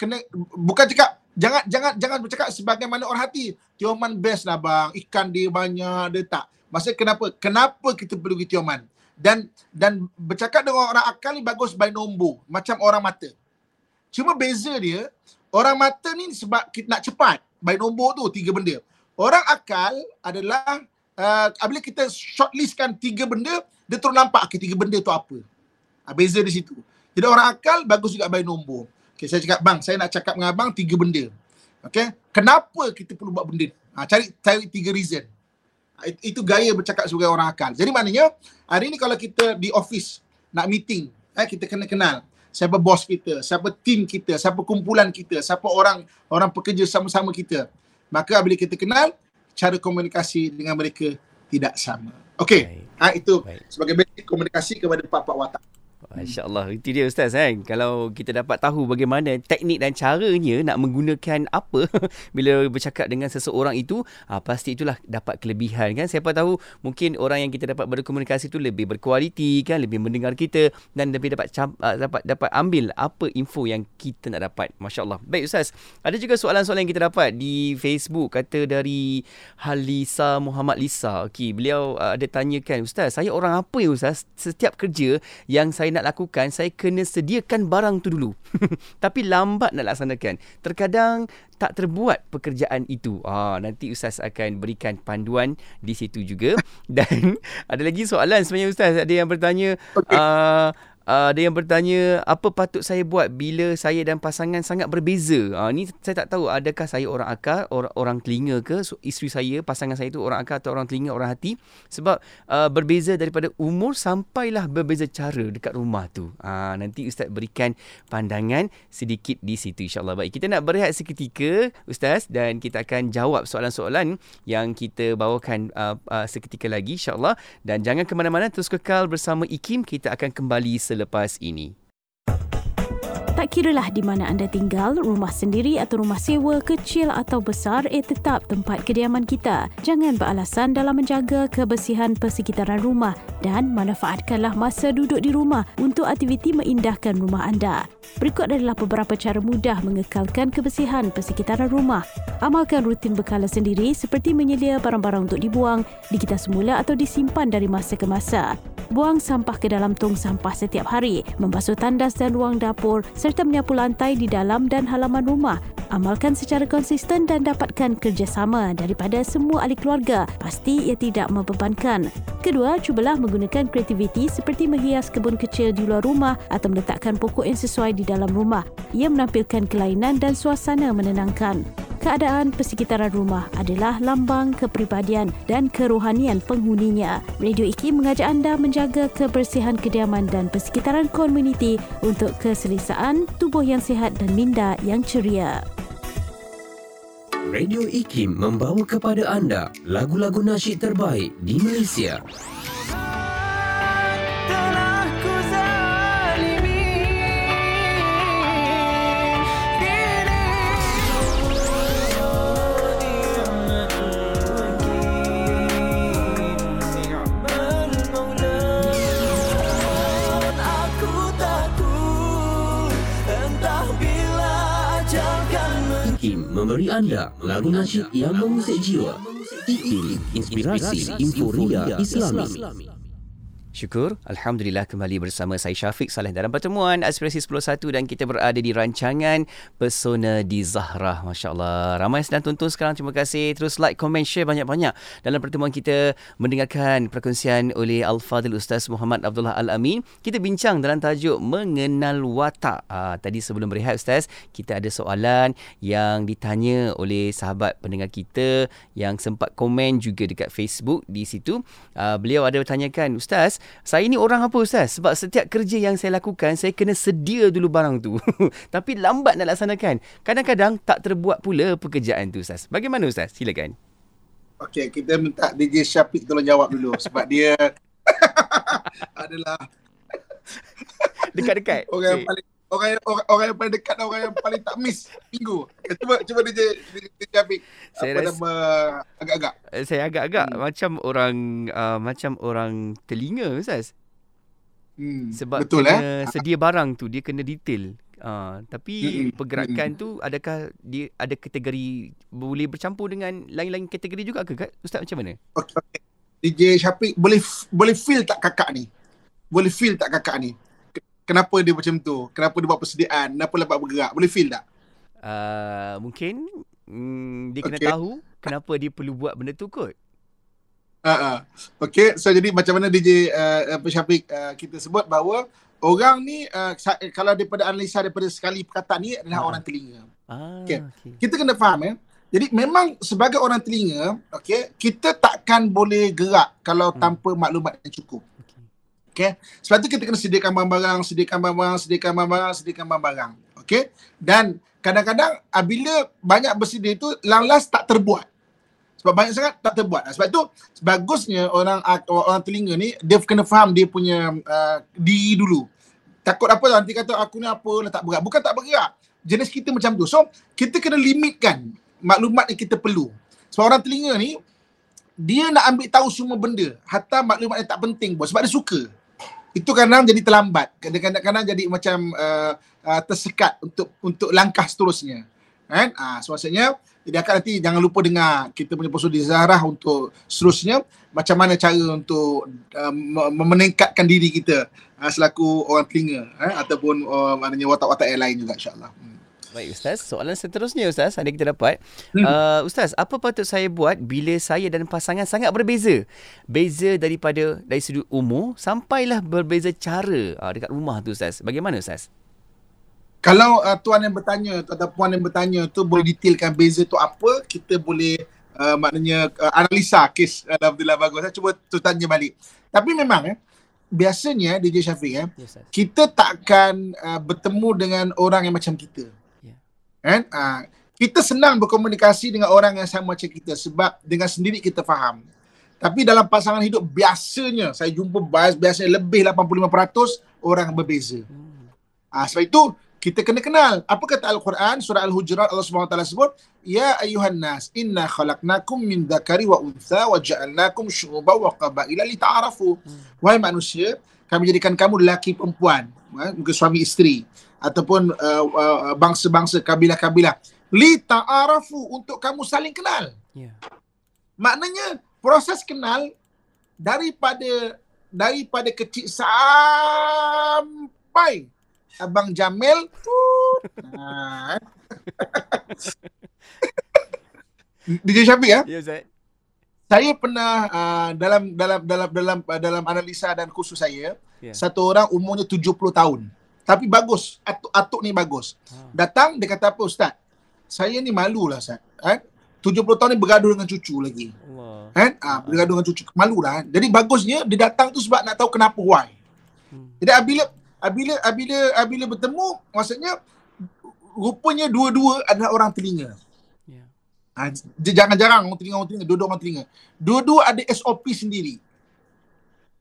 kena bukan cakap jangan jangan jangan bercakap sebagaimana orang hati. Tioman best lah bang. Ikan dia banyak, dia tak. Maksudnya kenapa? Kenapa kita perlu pergi Tioman? Dan dan bercakap dengan orang akal ni bagus by nombor. Macam orang mata. Cuma beza dia, orang mata ni sebab kita nak cepat. By nombor tu, tiga benda. Orang akal adalah, uh, bila kita shortlistkan tiga benda, dia terus nampak okay, tiga benda tu apa. Uh, beza di situ. Jadi orang akal bagus juga by nombor. Okay, saya cakap, bang, saya nak cakap dengan abang tiga benda. Okay, kenapa kita perlu buat benda? Ha, cari cari tiga reason. Ha, itu gaya bercakap sebagai orang akal. Jadi maknanya, hari ni kalau kita di office nak meeting, eh, kita kena kenal siapa bos kita, siapa team kita, siapa kumpulan kita, siapa orang orang pekerja sama-sama kita. Maka bila kita kenal, cara komunikasi dengan mereka tidak sama. Okey, ha, itu Baik. sebagai basic komunikasi kepada pak-pak watak. Masya Allah, itu dia Ustaz kan. Kalau kita dapat tahu bagaimana teknik dan caranya nak menggunakan apa bila bercakap dengan seseorang itu, ha, pasti itulah dapat kelebihan kan. Siapa tahu mungkin orang yang kita dapat berkomunikasi itu lebih berkualiti kan, lebih mendengar kita dan lebih dapat uh, dapat dapat ambil apa info yang kita nak dapat. Masya Allah. Baik Ustaz, ada juga soalan-soalan yang kita dapat di Facebook kata dari Halisa Muhammad Lisa. Okey, beliau uh, ada tanyakan, Ustaz, saya orang apa ya Ustaz? Setiap kerja yang saya nak nak lakukan, saya kena sediakan barang tu dulu. Tapi lambat nak laksanakan. Terkadang tak terbuat pekerjaan itu. Ah, nanti Ustaz akan berikan panduan di situ juga. Dan ada lagi soalan sebenarnya Ustaz. Ada yang bertanya... Okay. Uh, Uh, ada yang bertanya apa patut saya buat bila saya dan pasangan sangat berbeza. Uh, ni saya tak tahu adakah saya orang akal, orang orang telinga ke so, isteri saya, pasangan saya itu orang akal atau orang telinga, orang hati sebab uh, berbeza daripada umur sampailah berbeza cara dekat rumah tu. Uh, nanti ustaz berikan pandangan sedikit di situ insya-Allah. Baik, kita nak berehat seketika ustaz dan kita akan jawab soalan-soalan yang kita bawakan uh, uh, seketika lagi insya-Allah dan jangan ke mana-mana terus kekal bersama IKIM kita akan kembali selepas ini. Tak kiralah di mana anda tinggal, rumah sendiri atau rumah sewa, kecil atau besar, ia tetap tempat kediaman kita. Jangan beralasan dalam menjaga kebersihan persekitaran rumah dan manfaatkanlah masa duduk di rumah untuk aktiviti mengindahkan rumah anda. Berikut adalah beberapa cara mudah mengekalkan kebersihan persekitaran rumah. Amalkan rutin bekala sendiri seperti menyelia barang-barang untuk dibuang, digital semula atau disimpan dari masa ke masa. Buang sampah ke dalam tong sampah setiap hari, membasuh tandas dan ruang dapur serta menyapu lantai di dalam dan halaman rumah. Amalkan secara konsisten dan dapatkan kerjasama daripada semua ahli keluarga. Pasti ia tidak membebankan. Kedua, cubalah menggunakan kreativiti seperti menghias kebun kecil di luar rumah atau meletakkan pokok yang sesuai di dalam rumah. Ia menampilkan kelainan dan suasana menenangkan. keadaan persekitaran rumah adalah lambang kepribadian dan kerohanian penghuninya. Radio IKIM mengajak anda menjaga kebersihan kediaman dan persekitaran komuniti untuk keselesaan tubuh yang sihat dan minda yang ceria. Radio IKIM membawa kepada anda lagu-lagu nasyid terbaik di Malaysia. Memberi anda lagu nasyid yang mengusik jiwa. IKIM, inspirasi inforia Islami. Syukur. Alhamdulillah kembali bersama saya Syafiq Saleh dalam pertemuan Aspirasi 101 dan kita berada di rancangan Pesona di Zahra. Masya Allah. Ramai sedang tonton sekarang. Terima kasih. Terus like, komen, share banyak-banyak. Dalam pertemuan kita mendengarkan perkongsian oleh Al-Fadhil Ustaz Muhammad Abdullah Al-Amin. Kita bincang dalam tajuk Mengenal Watak. Ah, tadi sebelum berehat Ustaz, kita ada soalan yang ditanya oleh sahabat pendengar kita yang sempat komen juga dekat Facebook di situ. Ah, beliau ada bertanyakan, Ustaz, saya ni orang apa Ustaz? Sebab setiap kerja yang saya lakukan, saya kena sedia dulu barang tu. Tapi lambat nak laksanakan. Kadang-kadang tak terbuat pula pekerjaan tu Ustaz. Bagaimana Ustaz? Silakan. Okey, kita minta DJ Syafiq tolong jawab dulu sebab dia adalah Dekat-dekat. orang Cik. paling orang yang, orang, orang yang paling dekat dan orang yang paling tak miss minggu. Eh, Cuba cuba DJ DJ Syafiq Saya apa rasa- nama agak-agak. Eh, Saya agak-agak Hmm. macam orang uh, macam orang telinga Ustaz. Hmm, Sebab betul kena eh. sedia barang tu dia kena detail. Uh, tapi Mm-mm, pergerakan tu adakah dia ada kategori boleh bercampur dengan lain-lain kategori juga ke Kak? Ustaz macam mana? Okey, okey. DJ Syafiq boleh boleh feel tak kakak ni? Boleh feel tak kakak ni? Ke- Kenapa dia macam tu? Kenapa dia buat persediaan? Kenapa lambat bergerak? Boleh feel tak? Uh, mungkin mm, dia kena Okey. tahu kenapa dia perlu buat benda tu kot. Uh, uh. Okay, so jadi macam mana DJ uh, Syafiq uh, kita sebut bahawa orang ni uh, kalau daripada analisa daripada sekali perkataan ni adalah Ha. orang telinga. Ah, Okey. okay. Kita kena faham eh. Jadi memang sebagai orang telinga, okay, kita takkan boleh gerak kalau Hmm. tanpa maklumat yang cukup. Okay. Sebab tu kita kena sediakan barang-barang, sediakan barang-barang, sediakan barang-barang, sediakan barang-barang. Okay. Dan kadang-kadang ah, bila banyak bersedia itu, lang-las tak terbuat. Sebab banyak sangat tak terbuat. Sebab tu bagusnya orang ah, orang telinga ni dia kena faham dia punya uh, diri dulu. Takut apa nanti kata aku ni apa lah tak bergerak. Bukan tak bergerak. Jenis kita macam tu. So kita kena limitkan maklumat yang kita perlu. Sebab orang telinga ni dia nak ambil tahu semua benda. Hatta maklumat yang tak penting pun sebab dia suka. Itu kadang jadi terlambat. Kadang-kadang jadi macam uh, uh, tersekat untuk untuk langkah seterusnya. Kan? Ah, so maksudnya jadi akan nanti jangan lupa dengar kita punya di Zahra untuk seterusnya macam mana cara untuk uh, me- meningkatkan diri kita uh, selaku orang telinga eh, ataupun uh, maknanya watak-watak yang lain juga insyaAllah. Hmm. Baik Ustaz, soalan seterusnya Ustaz, ada kita dapat. Hmm. Uh, Ustaz, apa patut saya buat bila saya dan pasangan sangat berbeza? Beza daripada dari sudut umur sampailah berbeza cara uh, dekat rumah tu Ustaz. Bagaimana Ustaz? Kalau uh, tuan yang bertanya tu atau puan yang bertanya tu boleh detailkan beza tu apa, kita boleh uh, maknanya uh, analisa kes Alhamdulillah bagus. Saya cuba tu tanya balik. Tapi memang eh, biasanya DJ Syafiq eh, Ya Ustaz. kita takkan uh, bertemu dengan orang yang macam kita. Kan? Uh, kita senang berkomunikasi dengan orang yang sama macam kita sebab dengan sendiri kita faham. Tapi dalam pasangan hidup biasanya saya jumpa bias biasanya lebih 85% orang berbeza. Ah sebab itu kita kena kenal apa kata Al-Quran surah Al-Hujurat Allah Subhanahu Wa Taala sebut ya ayuhan nas inna khalaqnakum min dzakari wa untha wa ja'alnakum syu'uban wa qabaila lita'arafu. Wahai manusia, kami jadikan kamu lelaki perempuan, eh, mungkin suami isteri ataupun uh, uh, bangsa-bangsa kabilah-kabilah li ta'arafu untuk kamu saling kenal. Ya. Maknanya proses kenal daripada daripada kecil sampai Abang Jamil tut. Ha. eh. DJ Syafiq ya. Ya Ustaz. Saya pernah uh, dalam dalam dalam dalam uh, dalam analisa dan kursus saya Ya. satu orang umurnya 70 tahun. Tapi bagus. Atuk, atuk ni bagus. Ha. Datang dia kata apa ustaz? saya ni malu lah Ustaz. Kan? 70 tahun ni bergaduh dengan cucu lagi. Allah. Kan? Ah, bergaduh dengan cucu. Malu lah. Kan? Jadi bagusnya dia datang tu sebab nak tahu kenapa why. Hmm. Jadi apabila apabila apabila apabila bertemu maksudnya rupanya dua-dua adalah orang telinga. Ya. Ha, dia jarang-jarang orang telinga orang telinga, dua-dua orang telinga. Dua-dua ada SOP sendiri.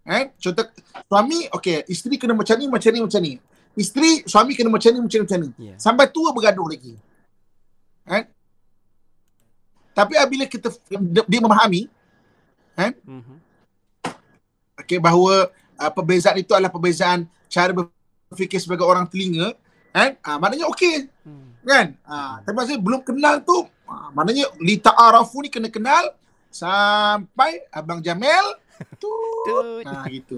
Eh, contoh suami okey, isteri kena macam ni, macam ni, macam ni. Isteri, suami kena macam ni, macam ni, macam ni. Ya. Sampai tua bergaduh lagi. Eh? Tapi apabila kita dia memahami Mhm. okey bahawa uh, perbezaan itu adalah perbezaan cara berfikir sebagai orang telinga, kan? Ah, maknanya okey, Hmm. kan? Ah, tapi maksudnya belum kenal tu, ah, maknanya li ta'arafu ni kena kenal sampai abang Jamil tu. Tut. Ah gitu.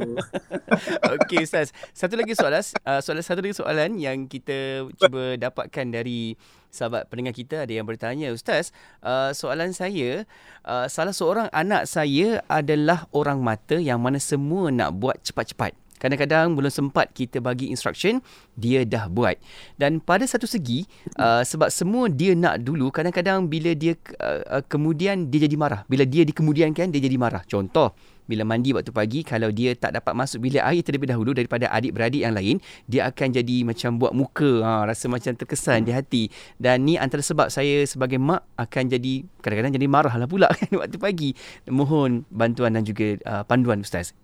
Okey Ustaz. Satu lagi soalan, uh, soalan satu lagi soalan yang kita cuba dapatkan dari sahabat pendengar kita ada yang bertanya, Ustaz, uh, soalan saya, uh, salah seorang anak saya adalah orang mata yang mana semua nak buat cepat-cepat. Kadang-kadang belum sempat kita bagi instruction, dia dah buat. Dan pada satu segi, uh, sebab semua dia nak dulu, kadang-kadang bila dia uh, uh, kemudian dia jadi marah. Bila dia dikemudiankan, dia jadi marah. Contoh, bila mandi waktu pagi, kalau dia tak dapat masuk bilik air terlebih dahulu daripada adik-beradik yang lain, dia akan jadi macam buat muka, ha, rasa macam terkesan di hati. Dan ni antara sebab saya sebagai mak akan jadi, kadang-kadang jadi marah lah pula kan waktu pagi. Mohon bantuan dan juga uh, panduan Ustaz.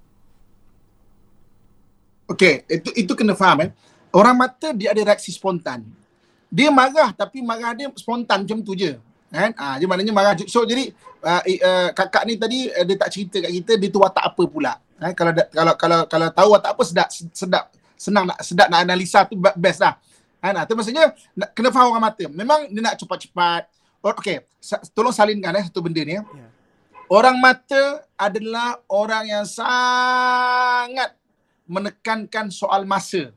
Okey, itu itu kena faham eh. Orang mata dia ada reaksi spontan. Dia marah tapi marah dia spontan macam tu je. Kan? Ah, dia maknanya marah. So jadi uh, uh, kakak ni tadi uh, dia tak cerita kat kita dia tu watak apa pula. Eh, kalau kalau kalau kalau tahu watak apa sedap sedap senang nak sedap nak analisa tu be- best lah. Kan? Ah, tu maksudnya nak, kena faham orang mata. Memang dia nak cepat-cepat. Okey, sa- tolong salinkan eh satu benda ni. Eh. Ya. Orang mata adalah orang yang sangat menekankan soal masa.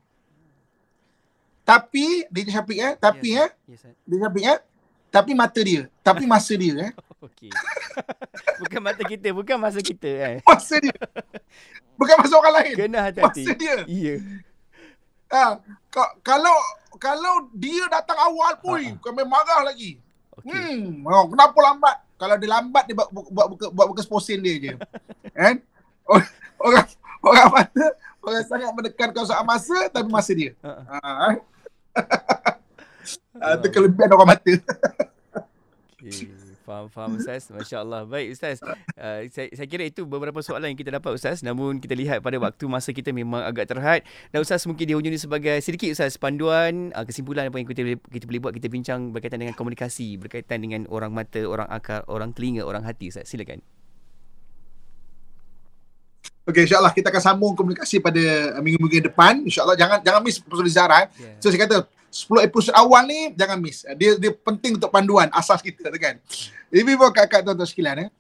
Tapi, dia Syafiq eh, tapi Ya, eh, Ustaz. dia Syafiq eh, tapi mata dia, tapi masa dia eh, Okey. bukan mata kita, bukan masa kita eh. masa dia. Bukan masa orang lain. Kena hati-hati. Masa dia. Ya. Ha, ka- kalau kalau dia datang awal pun, Ha, ha. kami marah lagi. Okey. Hmm, oh, kenapa lambat? Kalau dia lambat dia buat buat buat, buat, buat bekas posin dia je. kan? Orang orang mata orang sangat menekankan soal masa tapi masa dia. Ha, Ha. Ah, itu kelebihan orang mata. Okey. Faham, faham Ustaz. Masya Allah. Baik Ustaz. Uh, saya, saya kira itu beberapa soalan yang kita dapat Ustaz. Namun kita lihat pada waktu masa kita memang agak terhad. Dan Ustaz mungkin di hujung ini sebagai sedikit Ustaz panduan, uh, kesimpulan apa yang kita, boleh- kita boleh buat. Kita bincang berkaitan dengan komunikasi, berkaitan dengan orang mata, orang akal, orang telinga, orang hati Ustaz. Silakan. Okey, insyaAllah kita akan sambung komunikasi pada minggu-minggu depan. InsyaAllah jangan jangan miss episode Zara. Eh. Yeah. So saya kata 10 episod awal ni jangan miss. Dia dia penting untuk panduan asas kita tu kan. Ini pun kakak tuan-tuan sekalian eh.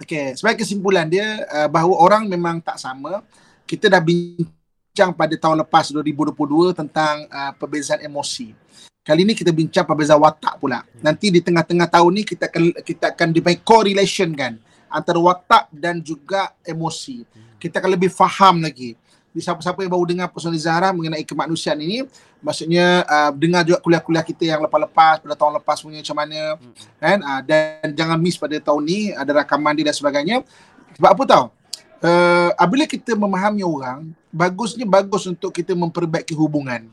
Okey, sebagai kesimpulan dia uh, bahawa orang memang tak sama. Kita dah bincang pada tahun lepas 2022 tentang uh, perbezaan emosi. Kali ni kita bincang perbezaan watak pula. Nanti di tengah-tengah tahun ni kita akan kita akan dimain correlation kan antara watak dan juga emosi. Kita akan lebih faham lagi. Di siapa-siapa yang baru dengar personal Zahra mengenai kemanusiaan ini, maksudnya uh, dengar juga kuliah-kuliah kita yang lepas-lepas pada tahun lepas punya macam mana kan uh, dan jangan miss pada tahun ni ada rakaman dia dan sebagainya. Sebab apa tahu? Uh, apabila kita memahami orang, bagusnya bagus untuk kita memperbaiki hubungan.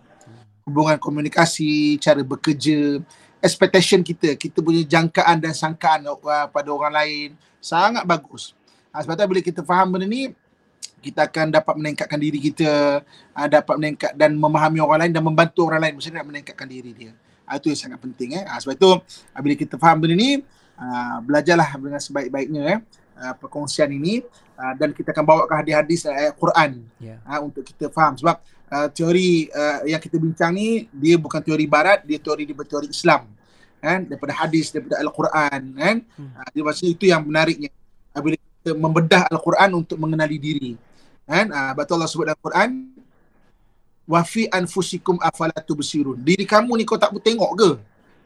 Hubungan komunikasi, cara bekerja, expectation kita, kita punya jangkaan dan sangkaan uh, pada orang lain sangat bagus. Uh, sebab tu bila kita faham benda ni, kita akan dapat meningkatkan diri kita, uh, dapat meningkat dan memahami orang lain dan membantu orang lain macam nak meningkatkan diri dia. Uh, itu yang sangat penting eh. Uh, sebab itu uh, bila kita faham benda ni, uh, belajarlah dengan sebaik-baiknya eh uh, perkongsian ini uh, dan kita akan bawa ke hadis-hadis dan ayat Quran Ya. uh, untuk kita faham sebab uh, teori uh, yang kita bincang ni dia bukan teori barat, dia teori dia teori Islam. Kan? Daripada hadis, daripada Al-Quran kan. Hmm. Uh, dia maksudnya itu yang menariknya. Bila kita membedah Al-Quran untuk mengenali diri. Kan? Uh, betul Allah sebut dalam Quran wa fi anfusikum afala tubsirun. Diri kamu ni kau tak tengok ke?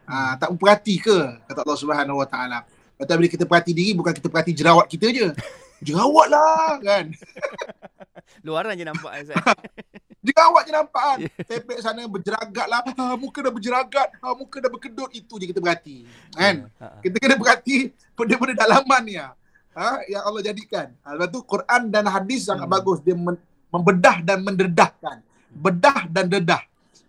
Ah, tak perhati ke? Kata Allah Subhanahu Wa Taala. Bila kita perhati diri bukan kita perhati jerawat kita je. Jerawat lah kan. Luaran je nampak Ustaz. Jika awak je nampak kan, tepek sana berjeragat lah, ha, muka dah berjeragat, ha, muka dah berkedut, itu je kita berhati. Kan? Ha, ha. Kita kena berhati benda-benda dalaman ni ha. ha, yang Allah jadikan. Ha, lepas tu Quran dan hadis sangat Hmm. bagus. Dia men- membedah dan mendedahkan. Bedah dan dedah.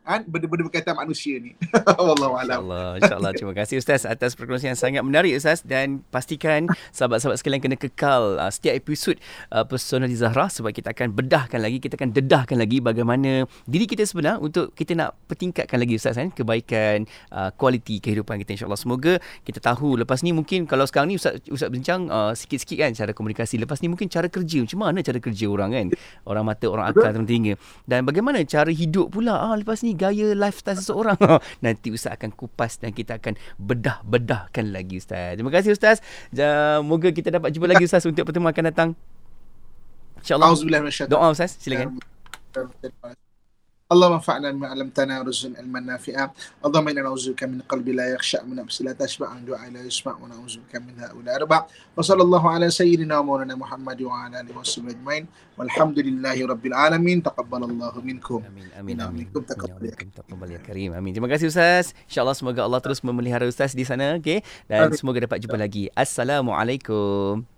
Kan? Benda-benda berkaitan manusia ni. Wallahu alam. InsyaAllah, insyaAllah. Terima kasih Ustaz atas perkongsian yang sangat menarik Ustaz dan pastikan sahabat-sahabat sekalian kena kekal uh, setiap episod uh, Persona di Zahra sebab kita akan bedahkan lagi, kita akan dedahkan lagi bagaimana diri kita sebenar untuk kita nak pertingkatkan lagi Ustaz kan kebaikan uh, kualiti kehidupan kita insyaAllah. Semoga kita tahu lepas ni mungkin kalau sekarang ni Ustaz, Ustaz bincang uh, sikit-sikit kan cara komunikasi. Lepas ni mungkin cara kerja. Macam mana cara kerja orang kan? Orang mata, orang akal, orang telinga. Dan bagaimana cara hidup pula ah, lepas ni gaya lifestyle seseorang. Nanti Ustaz akan kupas dan kita akan bedah-bedahkan lagi Ustaz. Terima kasih Ustaz. Ja, moga kita dapat jumpa lagi Ustaz untuk pertemuan akan datang. InsyaAllah. Doa Ustaz, silakan. اللهم انفعنا بما علمتنا ورزقنا علما نافعا اللهم انا نعوذ بك من قلب لا يخشع من نفس لا تشبع من دعاء لا يسمع ونعوذ بك من هؤلاء اربع وصلى الله على سيدنا ومولانا محمد وعلى اله وصحبه اجمعين والحمد لله رب العالمين تقبل الله منكم Amin, amin, Inna amin. minkum taqabbal ya Inna minkum taqabbal ya karim. Amin. Terima kasih Ustaz. InsyaAllah semoga Allah terus memelihara Ustaz di sana. Okay? Dan Amin. semoga dapat jumpa lagi. Assalamualaikum.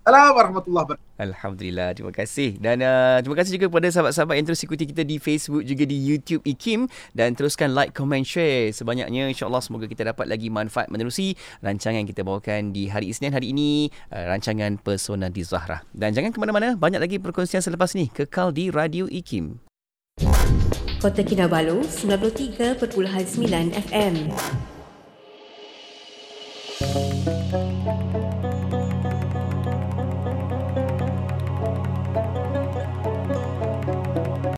Assalamualaikum warahmatullahi wabarakatuh. Alhamdulillah, terima kasih. Dan uh, terima kasih juga kepada sahabat-sahabat yang terus ikuti kita di Facebook juga di YouTube IKIM dan teruskan like, comment, share sebanyaknya. InsyaAllah semoga kita dapat lagi manfaat menerusi rancangan yang kita bawakan di hari Isnin hari ini, uh, rancangan Persona di Zahra. Dan jangan ke mana-mana, banyak lagi perkongsian selepas ini. Kekal di Radio IKIM. Kota Kinabalu, 93.9 FM. Kota Kinabalu, 93.9 FM.